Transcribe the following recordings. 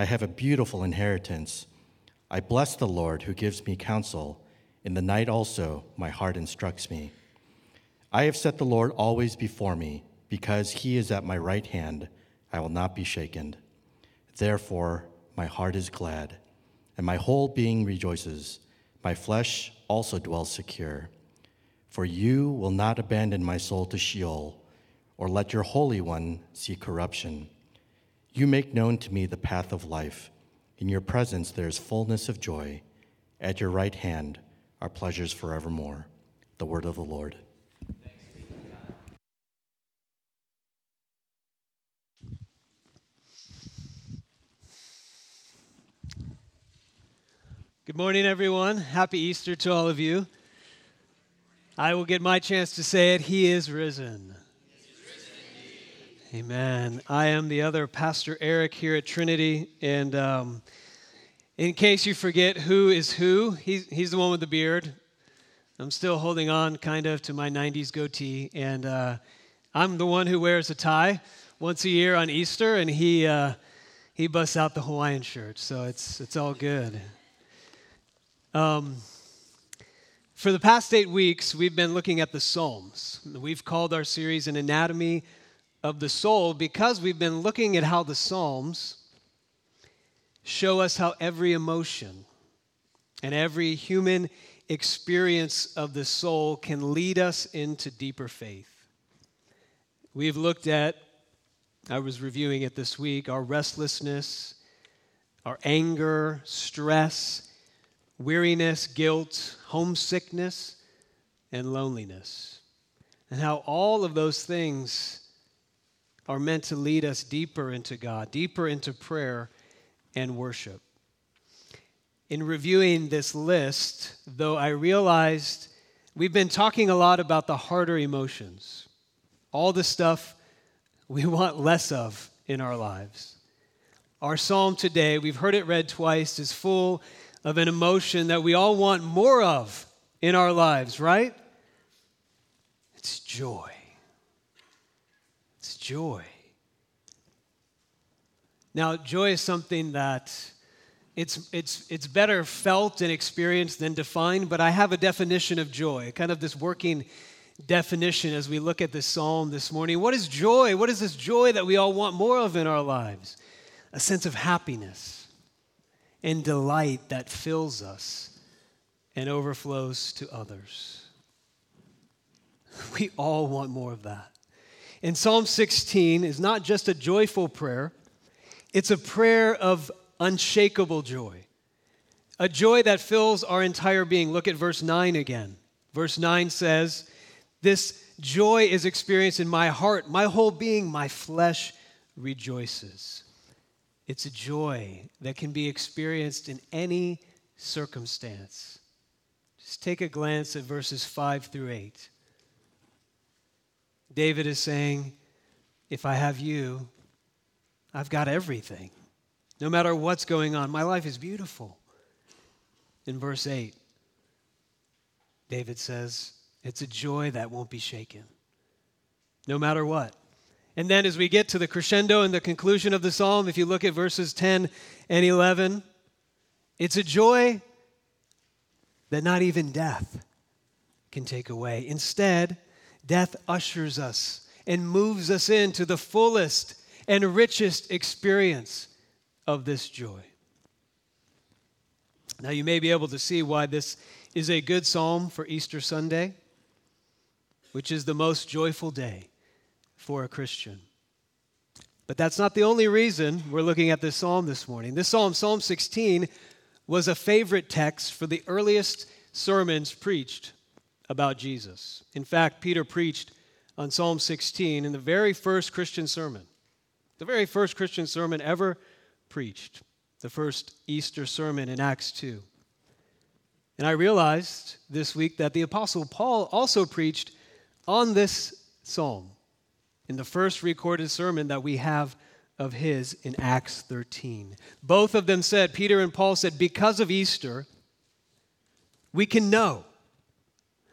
I have a beautiful inheritance. I bless the Lord who gives me counsel. In the night also, my heart instructs me. I have set the Lord always before me, because he is at my right hand, I will not be shaken. Therefore, my heart is glad, and my whole being rejoices. My flesh also dwells secure. For you will not abandon my soul to Sheol, or let your Holy One see corruption. You make known to me the path of life. In your presence there is fullness of joy. At your right hand are pleasures forevermore. The word of the Lord. Good morning, everyone. Happy Easter to all of you. I will get my chance to say it. He is risen. Amen. I am the other Pastor Eric here at Trinity. And um, in case you forget who is who, he's, he's the one with the beard. I'm still holding on kind of to my 90s goatee. And uh, I'm the one who wears a tie once a year on Easter, and he, uh, he busts out the Hawaiian shirt. So it's, it's all good. Um, for the past eight weeks, we've been looking at the Psalms. We've called our series An Anatomy of the Soul because we've been looking at how the Psalms show us how every emotion and every human experience of the soul can lead us into deeper faith. We've looked at, I was reviewing it this week, our restlessness, our anger, stress, weariness, guilt, homesickness, and loneliness. And how all of those things are meant to lead us deeper into God, deeper into prayer and worship. In reviewing this list, though, I realized we've been talking a lot about the harder emotions, all the stuff we want less of in our lives. Our psalm today, we've heard it read twice, is full of an emotion that we all want more of in our lives, right? It's joy. Joy. Now, joy is something that it's, it's, it's better felt and experienced than defined, but I have a definition of joy, kind of this working definition as we look at this psalm this morning. What is joy? What is this joy that we all want more of in our lives? A sense of happiness and delight that fills us and overflows to others. We all want more of that. And Psalm 16 is not just a joyful prayer, it's a prayer of unshakable joy, a joy that fills our entire being. Look at verse 9 again. Verse 9 says, This joy is experienced in my heart, my whole being, my flesh rejoices. It's a joy that can be experienced in any circumstance. Just take a glance at verses 5 through 8. David is saying, If I have you, I've got everything. No matter what's going on, my life is beautiful. In verse 8, David says, It's a joy that won't be shaken, no matter what. And then as we get to the crescendo and the conclusion of the psalm, if you look at verses 10 and 11, it's a joy that not even death can take away. Instead, death ushers us and moves us into the fullest and richest experience of this joy. Now, you may be able to see why this is a good psalm for Easter Sunday, which is the most joyful day for a Christian. But that's not the only reason we're looking at this psalm this morning. This psalm, Psalm 16, was a favorite text for the earliest sermons preached about Jesus. In fact, Peter preached on Psalm 16 in the very first Christian sermon, the very first Christian sermon ever preached. the first Easter sermon in Acts 2. And I realized this week that the Apostle Paul also preached on this psalm in the first recorded sermon that we have of his in Acts 13. Both of them said, Peter and Paul said, because of Easter, we can know.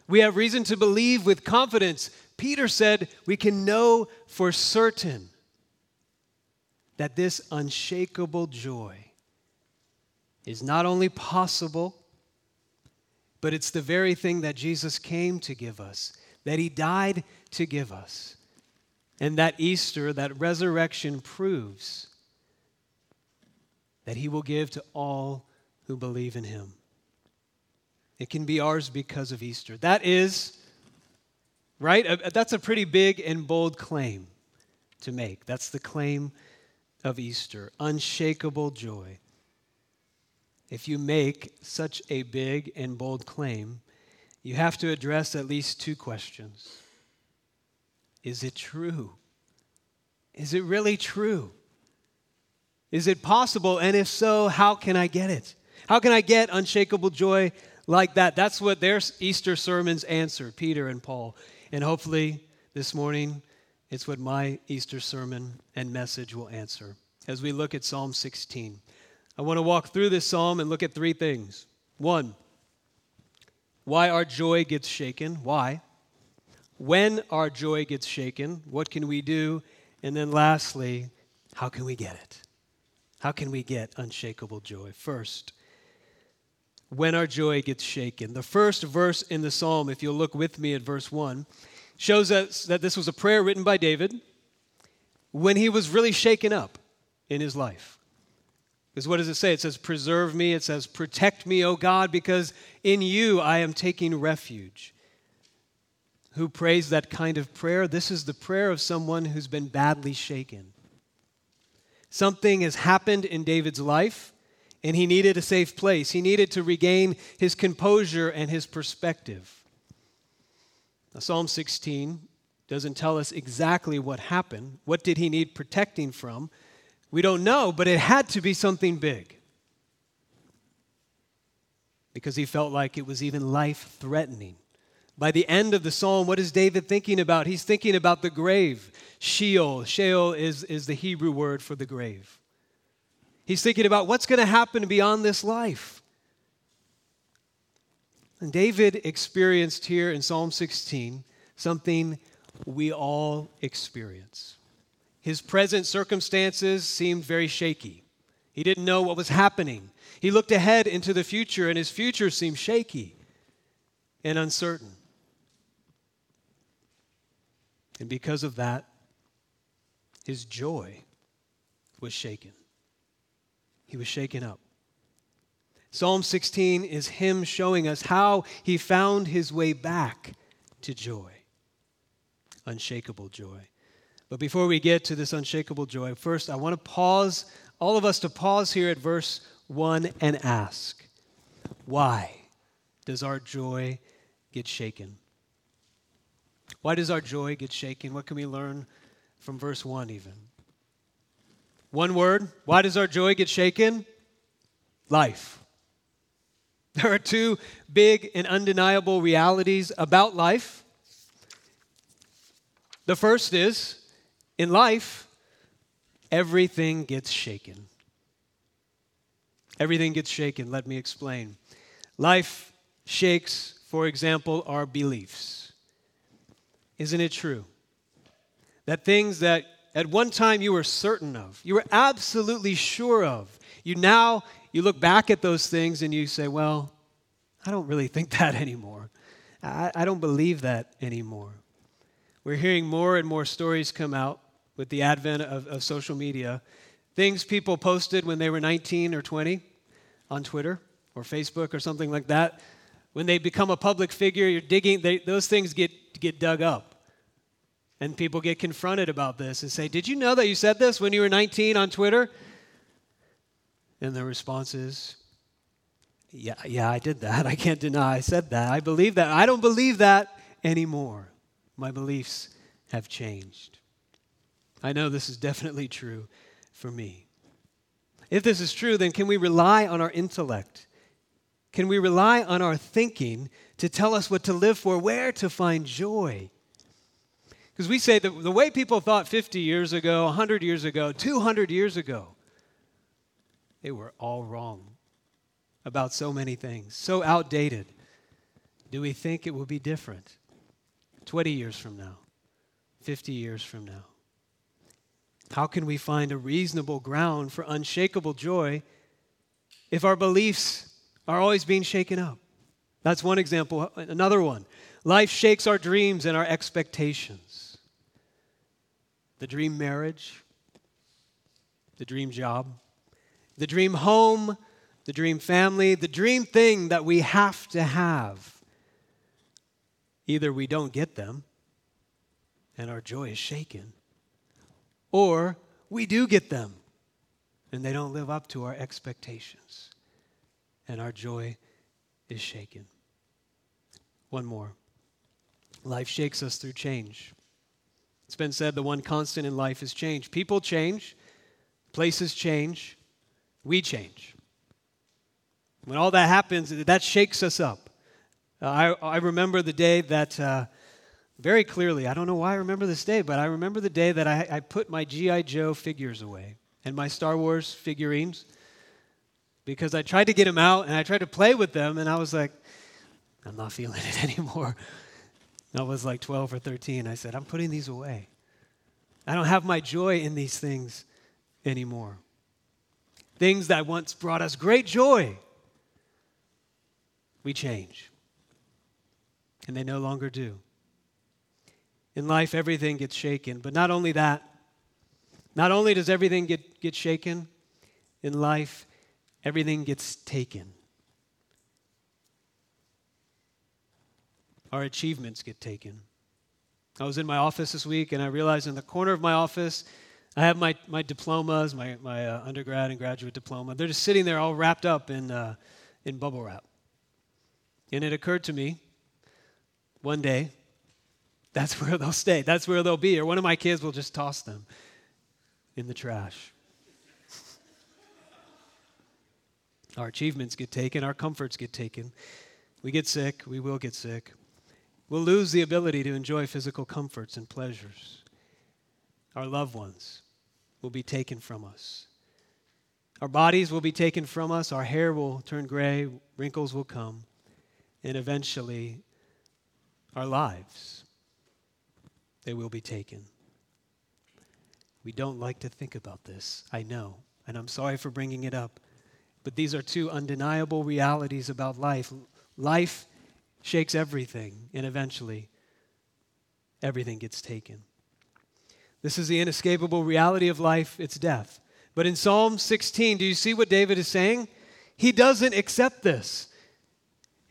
We have reason to believe with confidence. Peter said, we can know for certain that this unshakable joy is not only possible, but it's the very thing that Jesus came to give us, that he died to give us. And that Easter, that resurrection proves that he will give to all who believe in him. It can be ours because of Easter. That is, right? Uh, that's a pretty big and bold claim to make. That's the claim of Easter unshakable joy. If you make such a big and bold claim, you have to address at least two questions. Is it true? Is it really true? Is it possible? And if so, how can I get it? How can I get unshakable joy like that? That's what their Easter sermons answer, Peter and Paul. And hopefully this morning, it's what my Easter sermon and message will answer as we look at Psalm 16. I want to walk through this psalm and look at three things. One, why our joy gets shaken. Why? When our joy gets shaken, what can we do? And then lastly, how can we get it? How can we get unshakable joy? First, when our joy gets shaken. The first verse in the psalm, if you'll look with me at verse 1, shows us that this was a prayer written by David when he was really shaken up in his life. Because what does it say? It says, Preserve me. It says, Protect me, O God, because in you I am taking refuge. Who prays that kind of prayer? This is the prayer of someone who's been badly shaken. Something has happened in David's life, and he needed a safe place. He needed to regain his composure and his perspective. Now, Psalm 16 doesn't tell us exactly what happened. What did he need protecting from? We don't know, but it had to be something big. Because he felt like it was even life threatening. By the end of the psalm, what is David thinking about? He's thinking about the grave. Sheol. Sheol is, is the Hebrew word for the grave. He's thinking about what's going to happen beyond this life. And David experienced here in Psalm 16 something we all experience. His present circumstances seemed very shaky. He didn't know what was happening. He looked ahead into the future, and his future seemed shaky and uncertain. And because of that, his joy was shaken. He was shaken up. Psalm 16 is him showing us how he found his way back to joy, unshakable joy. But before we get to this unshakable joy, first I want to pause, all of us to pause here at verse 1 and ask, why does our joy get shaken? Why does our joy get shaken? What can we learn from verse 1 even? One word, why does our joy get shaken? Life. There are two big and undeniable realities about life. The first is in life, everything gets shaken. Everything gets shaken. Let me explain. Life shakes, for example, our beliefs. Isn't it true? That things that at one time you were certain of, you were absolutely sure of, you now you look back at those things and you say, well, I don't really think that anymore. I, I don't believe that anymore. We're hearing more and more stories come out with the advent of, of social media, things people posted when they were 19 or 20 on Twitter or Facebook or something like that, when they become a public figure, you're digging, they, those things get, get dug up. And people get confronted about this and say, Did you know that you said this when you were 19 on Twitter? And the response is, Yeah, yeah, I did that. I can't deny I said that. I believe that. I don't believe that anymore. My beliefs have changed. I know this is definitely true for me. If this is true, then can we rely on our intellect? Can we rely on our thinking to tell us what to live for, where to find joy? Because we say that the way people thought 50 years ago, 100 years ago, 200 years ago, they were all wrong about so many things, so outdated. Do we think it will be different 20 years from now, 50 years from now? How can we find a reasonable ground for unshakable joy if our beliefs are always being shaken up? That's one example. Another one life shakes our dreams and our expectations. The dream marriage, the dream job, the dream home, the dream family, the dream thing that we have to have. Either we don't get them and our joy is shaken, or we do get them and they don't live up to our expectations and our joy is shaken. One more. Life shakes us through change. It's been said the one constant in life is change. People change, places change, we change. When all that happens, that shakes us up. Uh, I, I remember the day that, uh, very clearly, I don't know why I remember this day, but I remember the day that I, I put my G.I. Joe figures away and my Star Wars figurines because I tried to get them out and I tried to play with them, and I was like, I'm not feeling it anymore. I was like 12 or 13. I said, I'm putting these away. I don't have my joy in these things anymore. Things that once brought us great joy, we change. And they no longer do. In life, everything gets shaken. But not only that, not only does everything get, get shaken, in life, everything gets taken. Our achievements get taken. I was in my office this week and I realized in the corner of my office, I have my, my diplomas, my, my uh, undergrad and graduate diploma. They're just sitting there all wrapped up in, uh, in bubble wrap. And it occurred to me one day, that's where they'll stay. That's where they'll be. Or one of my kids will just toss them in the trash. Our achievements get taken, our comforts get taken. We get sick, we will get sick. We'll lose the ability to enjoy physical comforts and pleasures. Our loved ones will be taken from us. Our bodies will be taken from us, our hair will turn gray, wrinkles will come, and eventually our lives they will be taken. We don't like to think about this, I know, and I'm sorry for bringing it up, but these are two undeniable realities about life. Life shakes everything, and eventually everything gets taken. This is the inescapable reality of life, it's death. But in Psalm 16, do you see what David is saying? He doesn't accept this.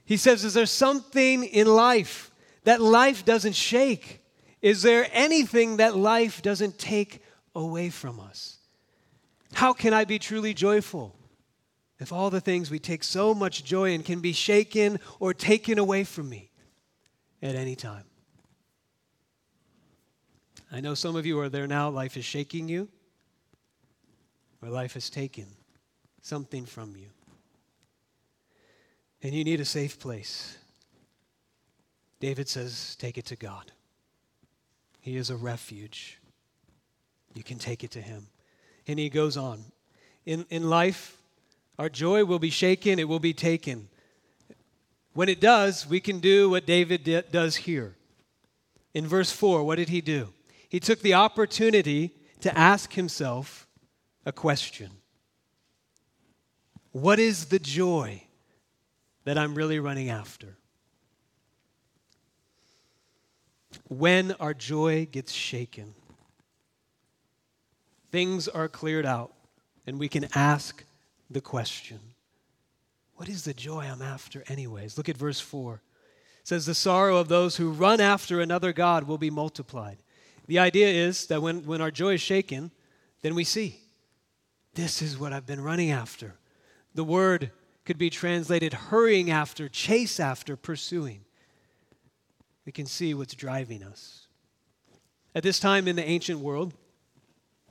He says, Is there something in life that life doesn't shake? Is there anything that life doesn't take away from us? How can I be truly joyful if all the things we take so much joy in can be shaken or taken away from me at any time? I know some of you are there now, life is shaking you, or life has taken something from you. And you need a safe place. David says, take it to God. He is a refuge. You can take it to Him. And he goes on. In, in life, our joy will be shaken, it will be taken. When it does, we can do what David does here. In verse 4, what did he do? he took the opportunity to ask himself a question What is the joy that I'm really running after? When our joy gets shaken, things are cleared out, and we can ask the question What is the joy I'm after, anyways? Look at verse 4. It says, The sorrow of those who run after another God will be multiplied. The idea is that when, when our joy is shaken, then we see this is what I've been running after. The word could be translated hurrying after, chase after, pursuing. We can see what's driving us. At this time in the ancient world,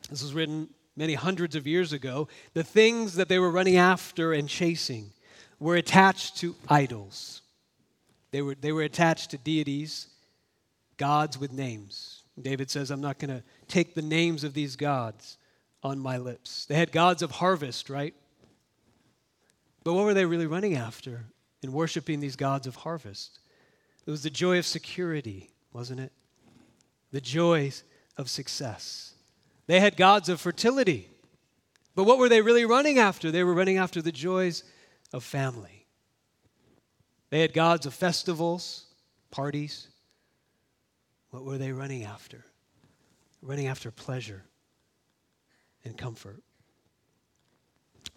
this was written many hundreds of years ago, the things that they were running after and chasing were attached to idols. They were, they were attached to deities, gods with names. David says, I'm not going to take the names of these gods on my lips. They had gods of harvest, right? But what were they really running after in worshiping these gods of harvest? It was the joy of security, wasn't it? The joys of success. They had gods of fertility. But what were they really running after? They were running after the joys of family. They had gods of festivals, parties. What were they running after? Running after pleasure and comfort.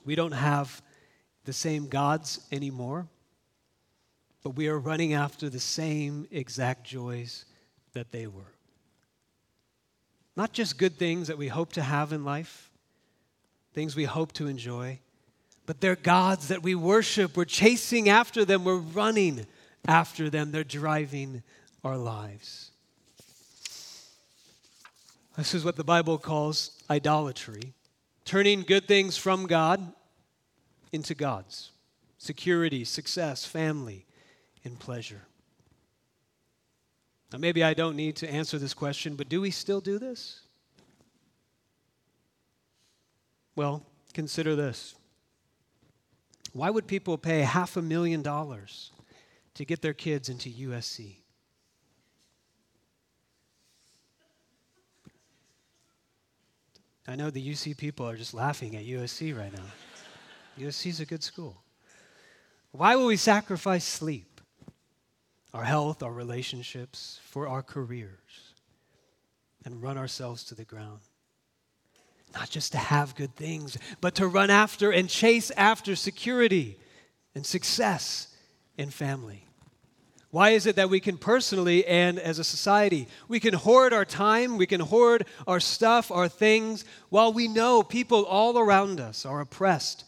We don't have the same gods anymore, but we are running after the same exact joys that they were. Not just good things that we hope to have in life, things we hope to enjoy, but they're gods that we worship. We're chasing after them, we're running after them, they're driving our lives. This is what the Bible calls idolatry turning good things from God into God's security, success, family, and pleasure. Now, maybe I don't need to answer this question, but do we still do this? Well, consider this. Why would people pay half a million dollars to get their kids into USC? I know the UC people are just laughing at USC right now. USC is a good school. Why will we sacrifice sleep, our health, our relationships, for our careers, and run ourselves to the ground? Not just to have good things, but to run after and chase after security and success in family. Why is it that we can personally and as a society, we can hoard our time, we can hoard our stuff, our things, while we know people all around us are oppressed?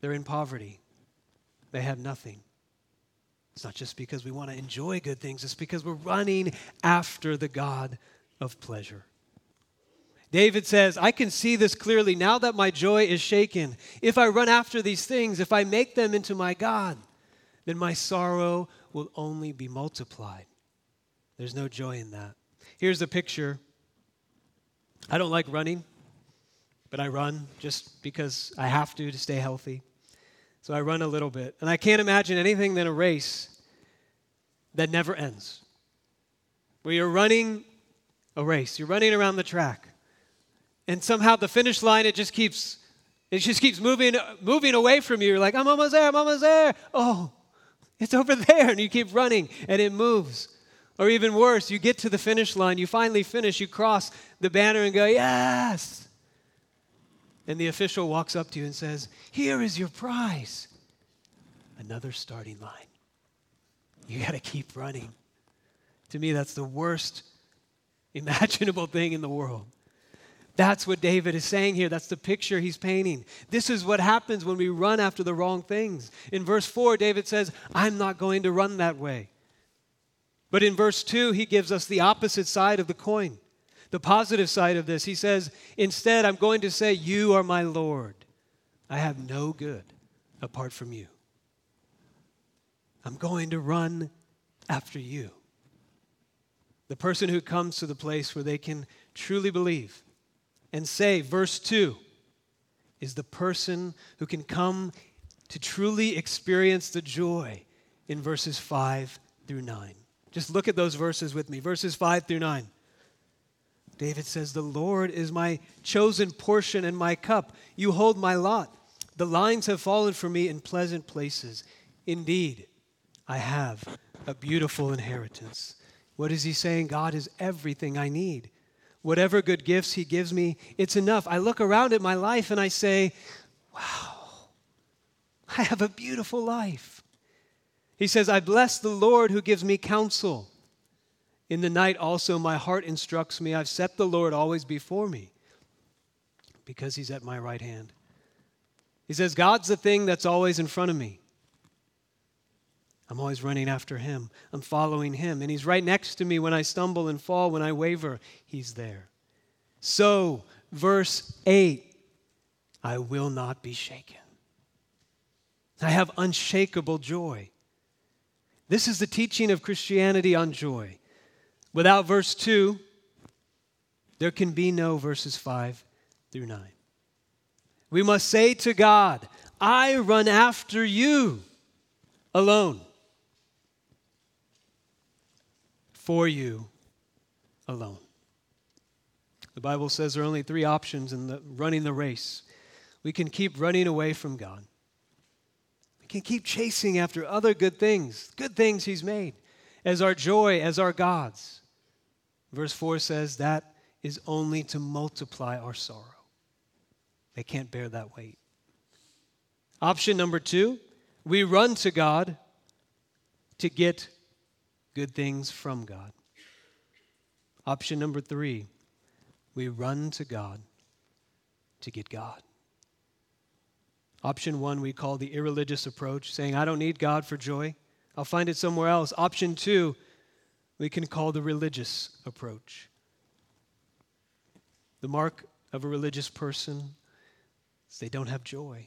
They're in poverty, they have nothing. It's not just because we want to enjoy good things, it's because we're running after the God of pleasure. David says, I can see this clearly now that my joy is shaken. If I run after these things, if I make them into my God, then my sorrow will only be multiplied. There's no joy in that. Here's the picture. I don't like running, but I run just because I have to to stay healthy. So I run a little bit. And I can't imagine anything than a race that never ends. Where you're running a race, you're running around the track. And somehow the finish line it just keeps it just keeps moving moving away from you. You're like, I'm almost there, I'm almost there. Oh, it's over there. And you keep running and it moves. Or even worse, you get to the finish line, you finally finish, you cross the banner and go, Yes. And the official walks up to you and says, Here is your prize. Another starting line. You got to keep running. To me, that's the worst imaginable thing in the world. That's what David is saying here. That's the picture he's painting. This is what happens when we run after the wrong things. In verse 4, David says, I'm not going to run that way. But in verse 2, he gives us the opposite side of the coin, the positive side of this. He says, Instead, I'm going to say, You are my Lord. I have no good apart from you. I'm going to run after you. The person who comes to the place where they can truly believe and say, verse 2, is the person who can come to truly experience the joy in verses 5 through 9. Just look at those verses with me. Verses 5 through 9. David says, The Lord is my chosen portion and my cup. You hold my lot. The lines have fallen for me in pleasant places. Indeed, I have a beautiful inheritance. What is he saying? God is everything I need whatever good gifts He gives me, it's enough. I look around at my life and I say, wow, I have a beautiful life. He says, I bless the Lord who gives me counsel. In the night also, my heart instructs me. I've set the Lord always before me because He's at my right hand. He says, God's the thing that's always in front of me. I'm always running after him. I'm following him. And he's right next to me when I stumble and fall, when I waver. He's there. So verse 8 I will not be shaken. I have unshakable joy. This is the teaching of Christianity on joy. Without verse 2, there can be no verses 5 through 9. We must say to God, I run after you alone, for you alone. The Bible says there are only three options in the, running the race. We can keep running away from God. We can keep chasing after other good things, good things He's made, as our joy, as our gods. Verse 4 says that is only to multiply our sorrow. They can't bear that weight. Option number two, we run to God to get good things from God. Option number three, we run to God to get God. Option one, we call the irreligious approach, saying, I don't need God for joy. I'll find it somewhere else. Option two, we can call the religious approach. The mark of a religious person is they don't have joy.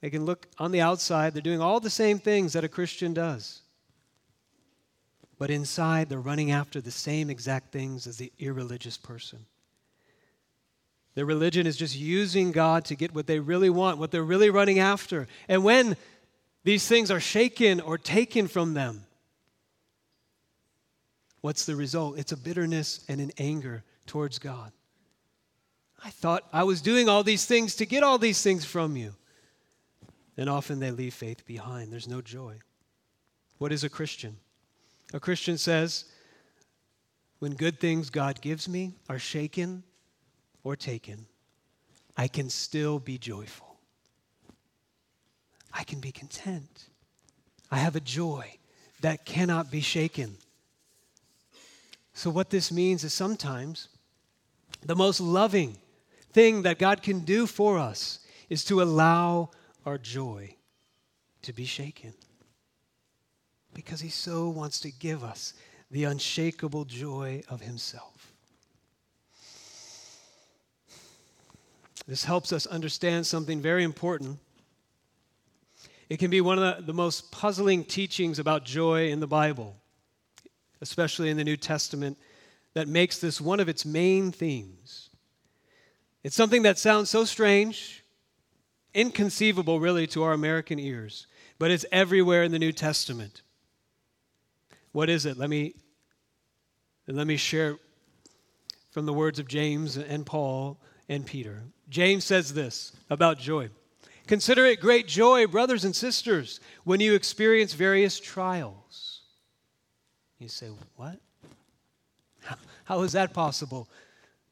They can look on the outside, they're doing all the same things that a Christian does. But inside, they're running after the same exact things as the irreligious person. Their religion is just using God to get what they really want, what they're really running after. And when these things are shaken or taken from them, what's the result? It's a bitterness and an anger towards God. I thought I was doing all these things to get all these things from you. And often they leave faith behind. There's no joy. What is a Christian? A Christian says, when good things God gives me are shaken or taken, I can still be joyful. I can be content. I have a joy that cannot be shaken. So, what this means is sometimes the most loving thing that God can do for us is to allow our joy to be shaken. Because He so wants to give us the unshakable joy of Himself. This helps us understand something very important. It can be one of the, the most puzzling teachings about joy in the Bible, especially in the New Testament, that makes this one of its main themes. It's something that sounds so strange, inconceivable really to our American ears, but it's everywhere in the New Testament. What is it? Let me, let me share from the words of James and Paul and Peter. James says this about joy Consider it great joy, brothers and sisters, when you experience various trials. You say, What? How is that possible?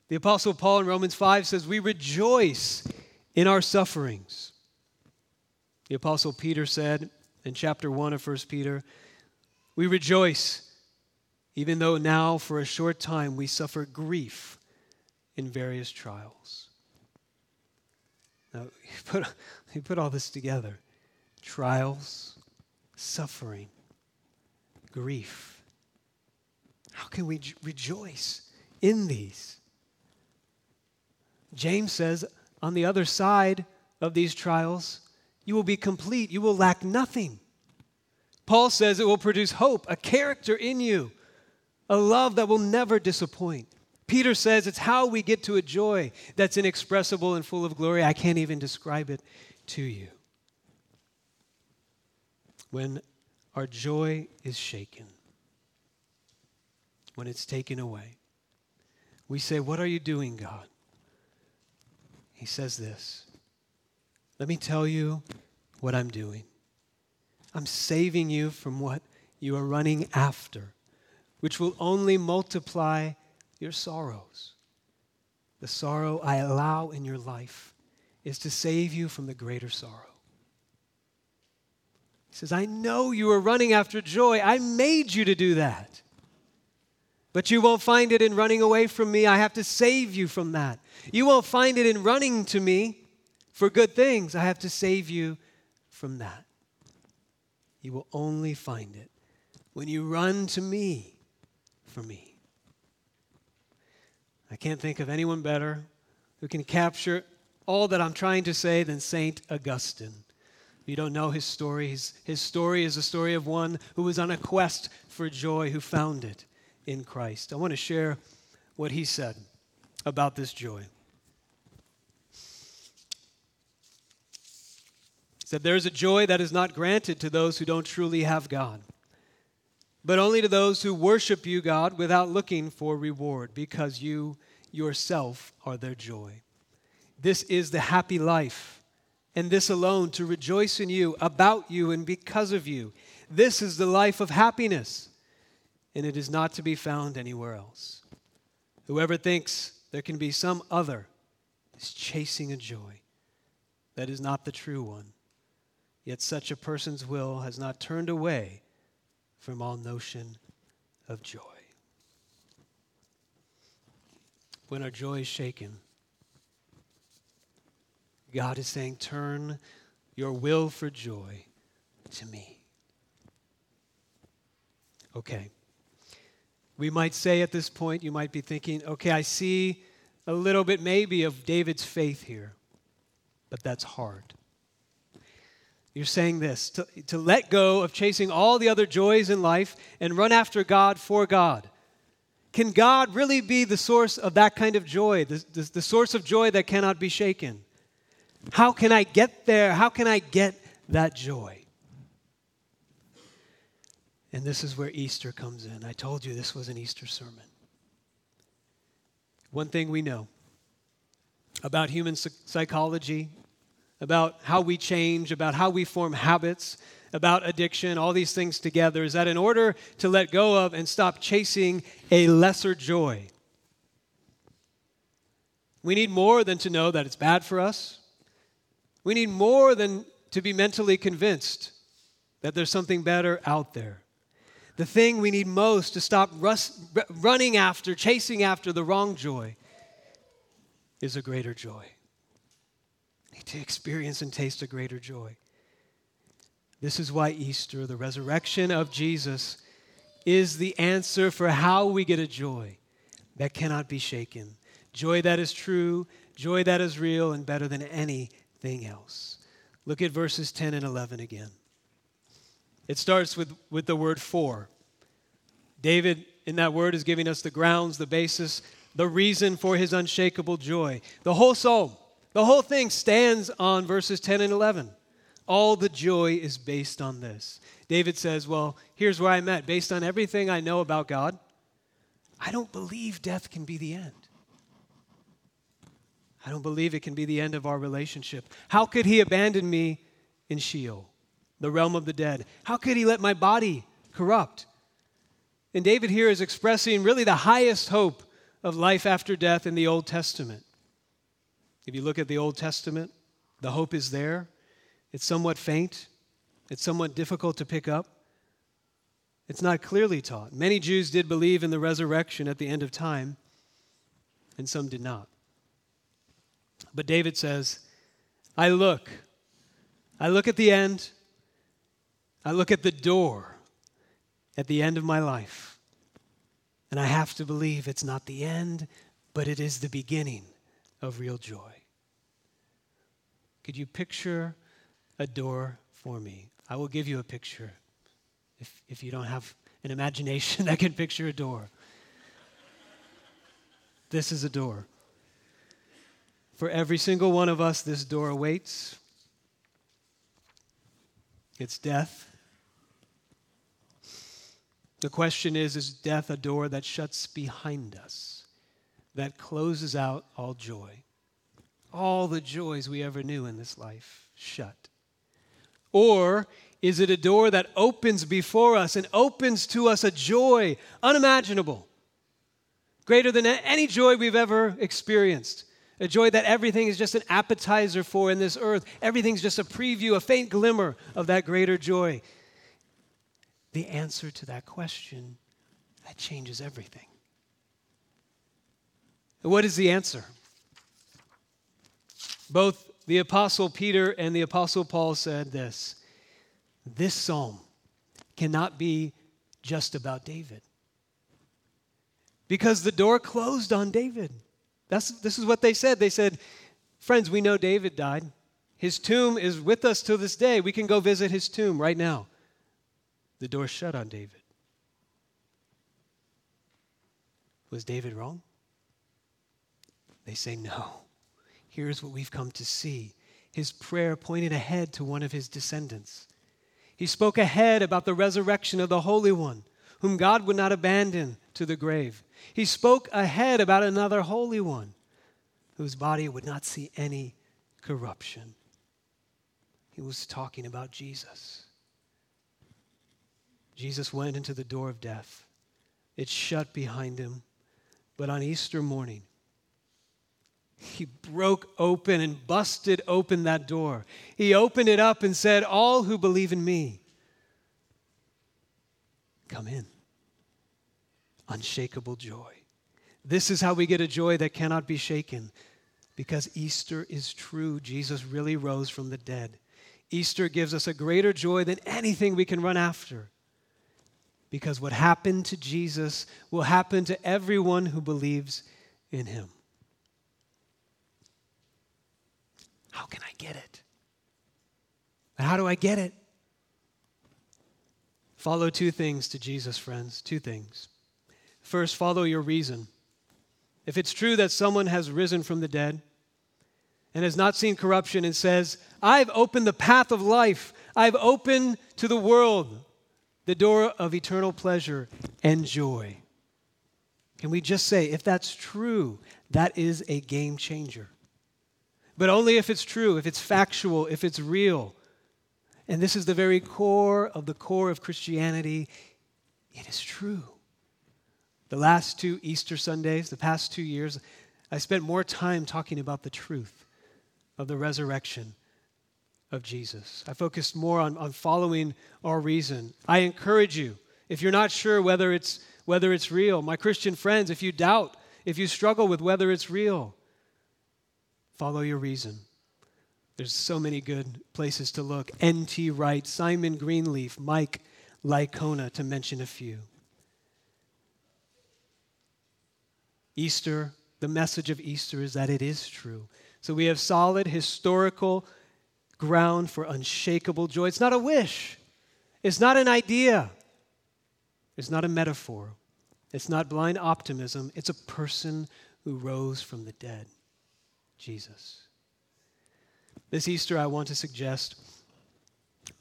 The Apostle Paul in Romans 5 says, We rejoice in our sufferings. The Apostle Peter said in chapter 1 of 1 Peter, We rejoice even though now for a short time we suffer grief in various trials. Now, you put, you put all this together trials, suffering, grief. Can we rejoice in these? James says, on the other side of these trials, you will be complete. You will lack nothing. Paul says it will produce hope, a character in you, a love that will never disappoint. Peter says it's how we get to a joy that's inexpressible and full of glory. I can't even describe it to you. When our joy is shaken, when it's taken away, we say, What are you doing, God? He says this Let me tell you what I'm doing. I'm saving you from what you are running after, which will only multiply your sorrows. The sorrow I allow in your life is to save you from the greater sorrow. He says, I know you are running after joy. I made you to do that. But you won't find it in running away from me. I have to save you from that. You won't find it in running to me for good things. I have to save you from that. You will only find it when you run to me for me. I can't think of anyone better who can capture all that I'm trying to say than St. Augustine. You don't know his story, his, his story is a story of one who was on a quest for joy, who found it in Christ. I want to share what he said about this joy. He said, There is a joy that is not granted to those who don't truly have God, but only to those who worship you, God, without looking for reward, because you yourself are their joy. This is the happy life, and this alone to rejoice in you, about you, and because of you. This is the life of happiness, and it is not to be found anywhere else. Whoever thinks there can be some other is chasing a joy that is not the true one. Yet such a person's will has not turned away from all notion of joy. When our joy is shaken, God is saying, Turn your will for joy to me. Okay. We might say at this point, you might be thinking, okay, I see a little bit maybe of David's faith here, but that's hard. You're saying this to, to let go of chasing all the other joys in life and run after God for God. Can God really be the source of that kind of joy, the, the, the source of joy that cannot be shaken? How can I get there? How can I get that joy? And this is where Easter comes in. I told you this was an Easter sermon. One thing we know about human psychology, about how we change, about how we form habits, about addiction, all these things together, is that in order to let go of and stop chasing a lesser joy, we need more than to know that it's bad for us. We need more than to be mentally convinced that there's something better out there. The thing we need most to stop running after, chasing after the wrong joy, is a greater joy to experience and taste a greater joy. This is why Easter, the resurrection of Jesus, is the answer for how we get a joy that cannot be shaken. Joy that is true, joy that is real, and better than anything else. Look at verses 10 and 11 again. It starts with, with the word for. David, in that word, is giving us the grounds, the basis, the reason for his unshakable joy. The whole psalm the whole thing stands on verses 10 and 11. All the joy is based on this. David says, Well, here's where I'm at. Based on everything I know about God, I don't believe death can be the end. I don't believe it can be the end of our relationship. How could he abandon me in Sheol, the realm of the dead? How could he let my body corrupt? And David here is expressing really the highest hope of life after death in the Old Testament. If you look at the Old Testament, the hope is there. It's somewhat faint, it's somewhat difficult to pick up. It's not clearly taught. Many Jews did believe in the resurrection at the end of time, and some did not. But David says, I look. I look at the end. I look at the door at the end of my life. And I have to believe it's not the end, but it is the beginning of real joy. Could you picture a door for me? I will give you a picture if, if you don't have an imagination that can picture a door. This is a door. For every single one of us, this door awaits. It's death. The question is Is death a door that shuts behind us, that closes out all joy? all the joys we ever knew in this life shut? Or is it a door that opens before us and opens to us a joy unimaginable, greater than any joy we've ever experienced? A joy that everything is just an appetizer for in this earth. Everything's just a preview, a faint glimmer of that greater joy. The answer to that question, that changes everything. what is the answer? Both the Apostle Peter and the Apostle Paul said this this psalm cannot be just about David. Because the door closed on David. That's, this is what they said. They said, Friends, we know David died. His tomb is with us till this day. We can go visit his tomb right now. The door shut on David. Was David wrong? They say no. Here's what we've come to see. His prayer pointed ahead to one of his descendants. He spoke ahead about the resurrection of the Holy One, whom God would not abandon to the grave. He spoke ahead about another Holy One, whose body would not see any corruption. He was talking about Jesus. Jesus went into the door of death. It shut behind him. But on Easter morning, he broke open and busted open that door. He opened it up and said, All who believe in me, come in. Unshakable joy. This is how we get a joy that cannot be shaken because Easter is true. Jesus really rose from the dead. Easter gives us a greater joy than anything we can run after. Because what happened to Jesus will happen to everyone who believes in him. How can I get it? How do I get it? Follow two things to Jesus, friends. Two things. First, follow your reason. If it's true that someone has risen from the dead, and has not seen corruption and says, I've opened the path of life. I've opened to the world the door of eternal pleasure and joy. Can we just say, if that's true, that is a game changer? But only if it's true, if it's factual, if it's real. And this is the very core of the core of Christianity. It is true. The last two Easter Sundays, the past two years, I spent more time talking about the truth of the resurrection of Jesus. I focused more on, on following our reason. I encourage you, if you're not sure whether it's, whether it's real, my Christian friends, if you doubt, if you struggle with whether it's real, follow your reason. There's so many good places to look. N.T. Wright, Simon Greenleaf, Mike Licona, to mention a few. Easter, the message of Easter is that it is true. So we have solid historical ground for unshakable joy. It's not a wish, it's not an idea, it's not a metaphor, it's not blind optimism. It's a person who rose from the dead Jesus. This Easter, I want to suggest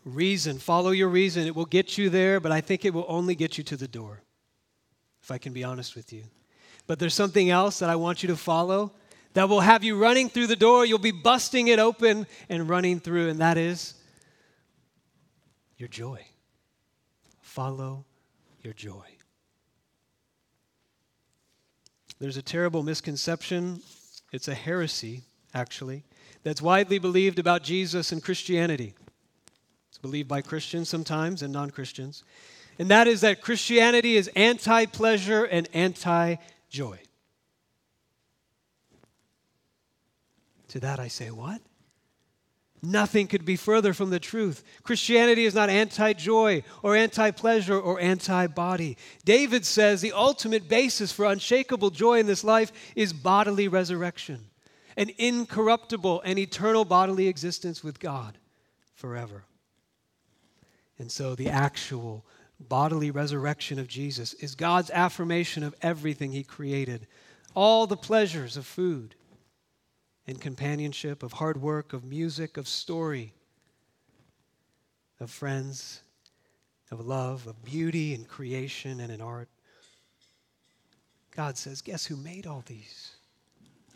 reason. Follow your reason. It will get you there, but I think it will only get you to the door, if I can be honest with you. But there's something else that I want you to follow that will have you running through the door. You'll be busting it open and running through, and that is your joy. Follow your joy. There's a terrible misconception, it's a heresy, actually, that's widely believed about Jesus and Christianity. It's believed by Christians sometimes and non Christians. And that is that Christianity is anti pleasure and anti joy. To that I say, What? Nothing could be further from the truth. Christianity is not anti joy or anti pleasure or anti body. David says the ultimate basis for unshakable joy in this life is bodily resurrection, an incorruptible and eternal bodily existence with God forever. And so the actual bodily resurrection of Jesus is God's affirmation of everything He created all the pleasures of food and companionship, of hard work, of music, of story, of friends, of love, of beauty and creation and in art. God says, Guess who made all these?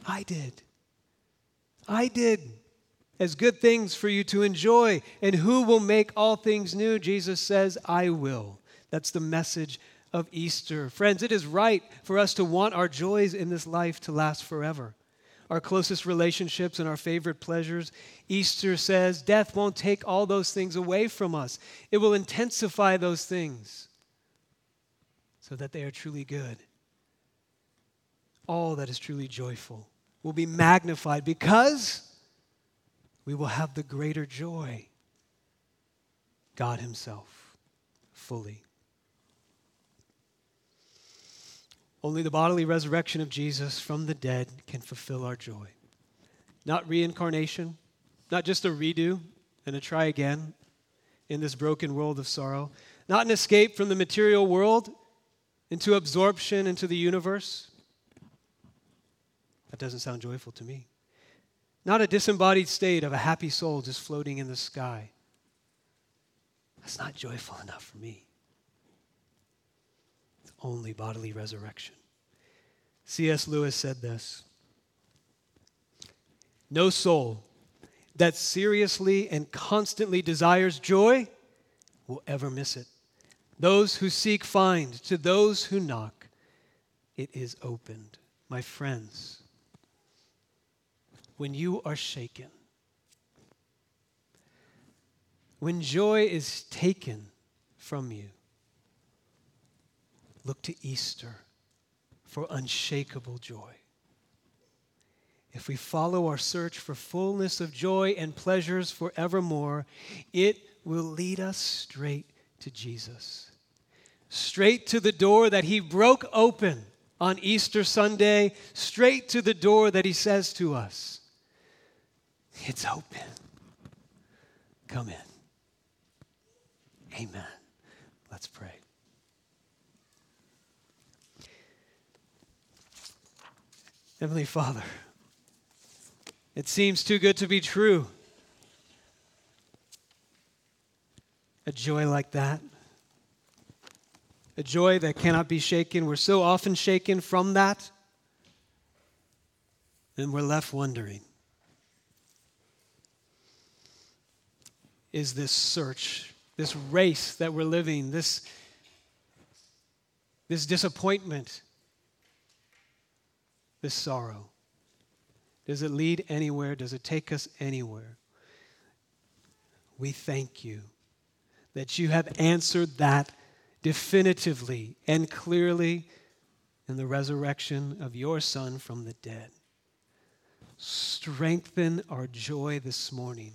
I did. I did. As good things for you to enjoy. And who will make all things new? Jesus says, I will. That's the message of Easter. Friends, it is right for us to want our joys in this life to last forever our closest relationships and our favorite pleasures. Easter says death won't take all those things away from us, it will intensify those things so that they are truly good. All that is truly joyful will be magnified because we will have the greater joy God Himself fully. Only the bodily resurrection of Jesus from the dead can fulfill our joy. Not reincarnation, not just a redo and a try again in this broken world of sorrow, not an escape from the material world into absorption into the universe. That doesn't sound joyful to me. Not a disembodied state of a happy soul just floating in the sky. That's not joyful enough for me. Only bodily resurrection. C.S. Lewis said this No soul that seriously and constantly desires joy will ever miss it. Those who seek find, to those who knock, it is opened. My friends, when you are shaken, when joy is taken from you, look to Easter for unshakable joy. If we follow our search for fullness of joy and pleasures forevermore, it will lead us straight to Jesus. Straight to the door that He broke open on Easter Sunday, straight to the door that He says to us, It's open. Come in. Amen. Let's pray. Heavenly Father, it seems too good to be true. A joy like that, a joy that cannot be shaken. We're so often shaken from that, and we're left wondering is this search, this race that we're living, this, this disappointment, this sorrow? Does it lead anywhere? Does it take us anywhere? We thank you that you have answered that definitively and clearly in the resurrection of your Son from the dead. Strengthen our joy this morning.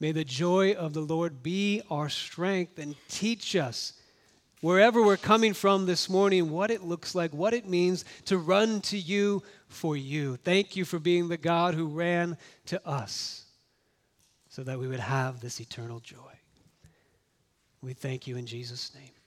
May the joy of the Lord be our strength and teach us wherever we're coming from this morning, what it looks like, what it means to run to you for you. Thank you for being the God who ran to us so that we would have this eternal joy. We thank you in Jesus' name.